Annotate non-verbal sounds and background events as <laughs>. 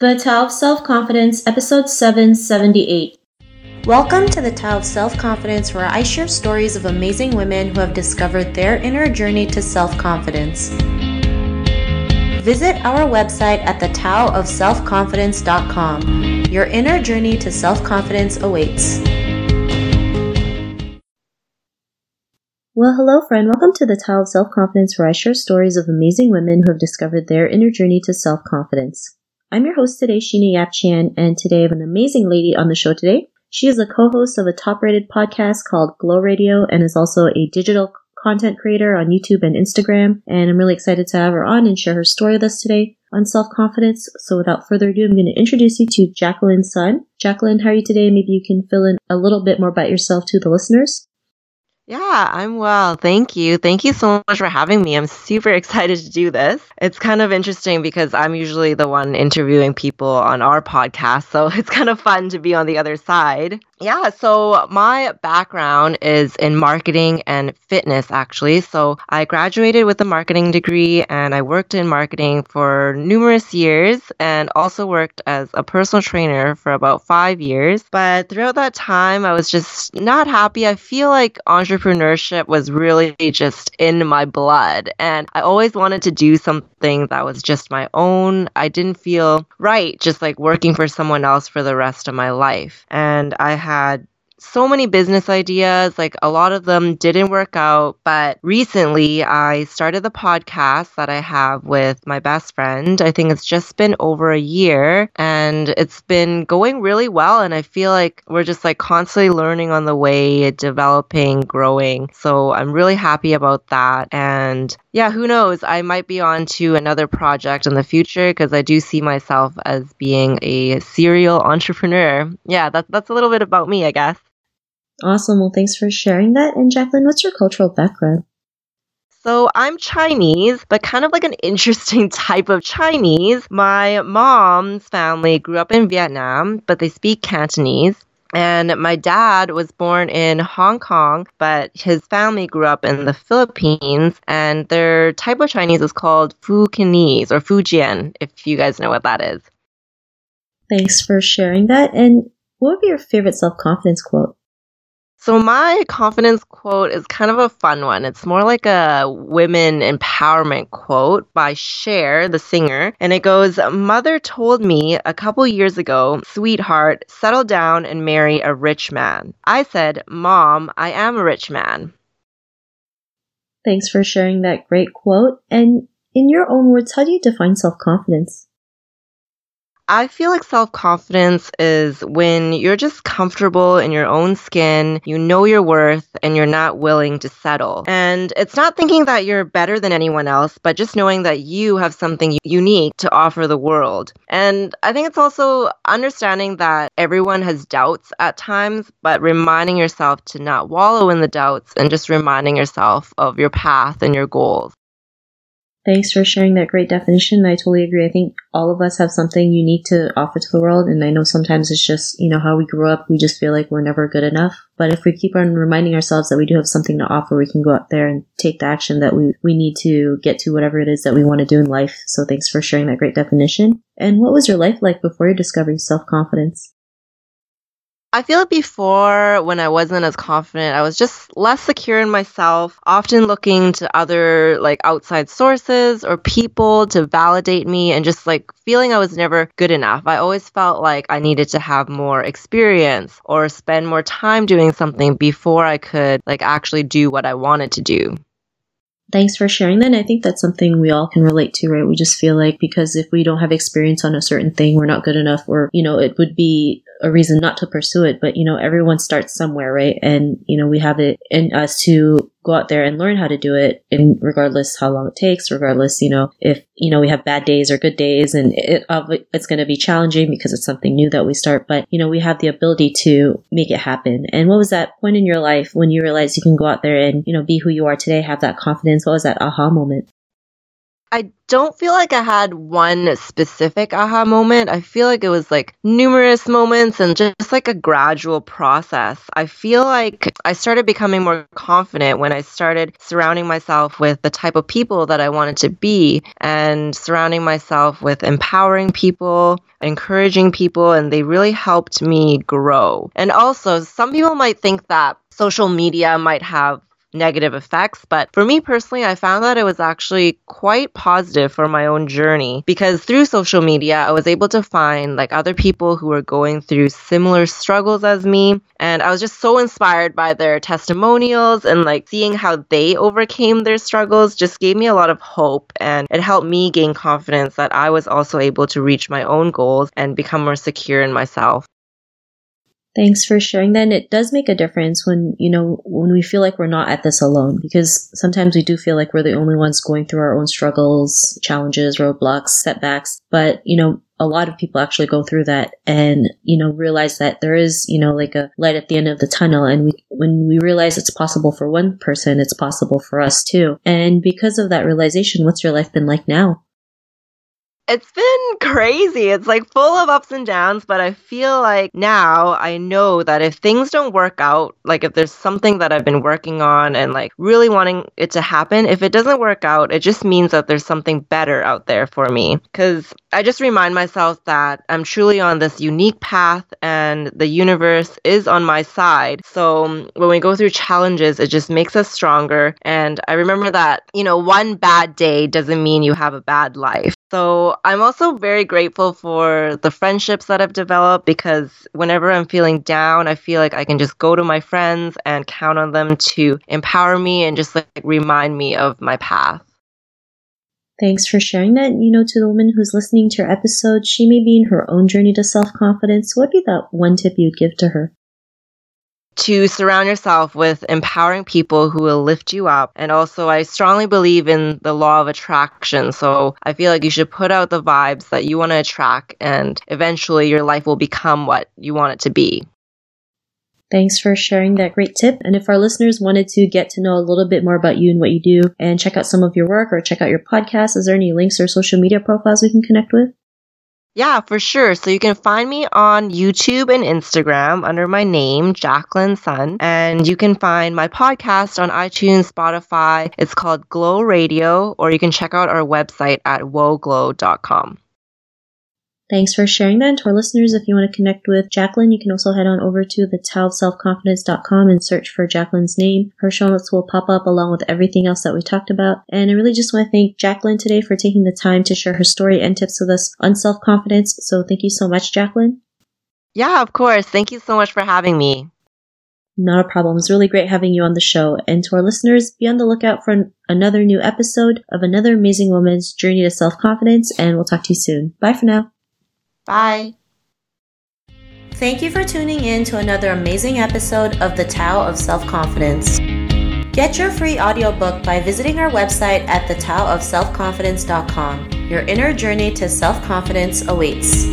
The Tao of Self Confidence, Episode 778. Welcome to the Tao of Self Confidence, where I share stories of amazing women who have discovered their inner journey to self confidence. Visit our website at thetaoofselfconfidence.com. Your inner journey to self confidence awaits. Well, hello, friend. Welcome to the Tao of Self Confidence, where I share stories of amazing women who have discovered their inner journey to self confidence. I'm your host today, Sheena Yap Chan, and today I have an amazing lady on the show today. She is a co-host of a top-rated podcast called Glow Radio and is also a digital content creator on YouTube and Instagram. And I'm really excited to have her on and share her story with us today on self-confidence. So without further ado, I'm going to introduce you to Jacqueline Sun. Jacqueline, how are you today? Maybe you can fill in a little bit more about yourself to the listeners. Yeah, I'm well. Thank you. Thank you so much for having me. I'm super <laughs> excited to do this. It's kind of interesting because I'm usually the one interviewing people on our podcast. So <laughs> it's kind of fun to be on the other side. Yeah, so my background is in marketing and fitness, actually. So I graduated with a marketing degree and I worked in marketing for numerous years and also worked as a personal trainer for about five years. But throughout that time, I was just not happy. I feel like entrepreneurship was really just in my blood and I always wanted to do something that was just my own. I didn't feel right just like working for someone else for the rest of my life. And I had so many business ideas. Like a lot of them didn't work out. But recently, I started the podcast that I have with my best friend. I think it's just been over a year and it's been going really well. And I feel like we're just like constantly learning on the way, developing, growing. So I'm really happy about that. And yeah, who knows? I might be on to another project in the future because I do see myself as being a serial entrepreneur. Yeah, that, that's a little bit about me, I guess. Awesome. Well, thanks for sharing that. And Jacqueline, what's your cultural background? So I'm Chinese, but kind of like an interesting <laughs> type of Chinese. My mom's family grew up in Vietnam, but they speak Cantonese. And my dad was born in Hong Kong, but his family grew up in the Philippines, and their type of Chinese is called Fukienese or Fujian, if you guys know what that is. Thanks for sharing that. And what would be your favorite self confidence quote? So my confidence quote is kind of a fun one. It's more like a women empowerment quote by Cher, the singer, and it goes, "Mother told me a couple years ago, sweetheart, settle down and marry a rich man." I said, "Mom, I am a rich man." Thanks for sharing that great quote. And in your own words, how do you define self-confidence? I feel like self confidence is when you're just comfortable in your own skin, you know your worth, and you're not willing to settle. And it's not thinking that you're better than anyone else, but just knowing that you have something unique to offer the world. And I think it's also understanding that everyone has doubts at times, but reminding yourself to not wallow in the doubts and just reminding yourself of your path and your goals. Thanks for sharing that great definition. I totally agree. I think all of us have something unique to offer to the world. And I know sometimes it's just, you know, how we grew up. We just feel like we're never good enough. But if we keep on reminding ourselves that we do have something to offer, we can go out there and take the action that we, we need to get to whatever it is that we want to do in life. So thanks for sharing that great definition. And what was your life like before you discovered self confidence? I feel before, when I wasn't as confident, I was just less secure in myself, often looking to other like outside sources or people to validate me and just like feeling I was never good enough. I always felt like I needed to have more experience or spend more time doing something before I could like actually do what I wanted to do thanks for sharing that. And I think that's something we all can relate to, right? We just feel like because if we don't have experience on a certain thing, we're not good enough, or, you know, it would be a reason not to pursue it. But, you know, everyone starts somewhere, right? And, you know, we have it in us to go out there and learn how to do it and regardless how long it takes regardless you know if you know we have bad days or good days and it, it's going to be challenging because it's something new that we start but you know we have the ability to make it happen and what was that point in your life when you realized you can go out there and you know be who you are today have that confidence what was that aha moment I don't feel like I had one specific aha moment. I feel like it was like numerous moments and just like a gradual process. I feel like I started becoming more confident when I started surrounding myself with the type of people that I wanted to be and surrounding myself with empowering people, encouraging people, and they really helped me grow. And also, some people might think that social media might have negative effects. But for me personally, I found that it was actually quite positive for my own journey because through social media, I was able to find like other people who were going through similar struggles as me. And I was just so inspired by their testimonials and like seeing how they overcame their struggles just gave me a lot of hope and it helped me gain confidence that I was also able to reach my own goals and become more secure in myself. Thanks for sharing that. And it does make a difference when, you know, when we feel like we're not at this alone, because sometimes we do feel like we're the only ones going through our own struggles, challenges, roadblocks, setbacks. But, you know, a lot of people actually go through that and, you know, realize that there is, you know, like a light at the end of the tunnel. And we, when we realize it's possible for one person, it's possible for us too. And because of that realization, what's your life been like now? It's been crazy. It's like full of ups and downs, but I feel like now I know that if things don't work out, like if there's something that I've been working on and like really wanting it to happen, if it doesn't work out, it just means that there's something better out there for me. Because I just remind myself that I'm truly on this unique path and the universe is on my side. So um, when we go through challenges, it just makes us stronger. And I remember that, you know, one bad day doesn't mean you have a bad life. So I'm also very grateful for the friendships that I've developed because whenever I'm feeling down, I feel like I can just go to my friends and count on them to empower me and just like remind me of my path. Thanks for sharing that. You know, to the woman who's listening to your episode, she may be in her own journey to self confidence. What would be that one tip you'd give to her? To surround yourself with empowering people who will lift you up. And also, I strongly believe in the law of attraction. So I feel like you should put out the vibes that you want to attract, and eventually your life will become what you want it to be. Thanks for sharing that great tip. And if our listeners wanted to get to know a little bit more about you and what you do and check out some of your work or check out your podcast, is there any links or social media profiles we can connect with? Yeah, for sure. So you can find me on YouTube and Instagram under my name, Jacqueline Sun. And you can find my podcast on iTunes, Spotify. It's called Glow Radio, or you can check out our website at woglow.com. Thanks for sharing that. And to our listeners, if you want to connect with Jacqueline, you can also head on over to the taoofselfconfidence.com and search for Jacqueline's name. Her show notes will pop up along with everything else that we talked about. And I really just want to thank Jacqueline today for taking the time to share her story and tips with us on self-confidence. So thank you so much, Jacqueline. Yeah, of course. Thank you so much for having me. Not a problem. It's really great having you on the show. And to our listeners, be on the lookout for another new episode of another amazing woman's journey to self confidence. And we'll talk to you soon. Bye for now. Bye. Thank you for tuning in to another amazing episode of The Tao of Self Confidence. Get your free audiobook by visiting our website at thetaoofselfconfidence.com. Your inner journey to self confidence awaits.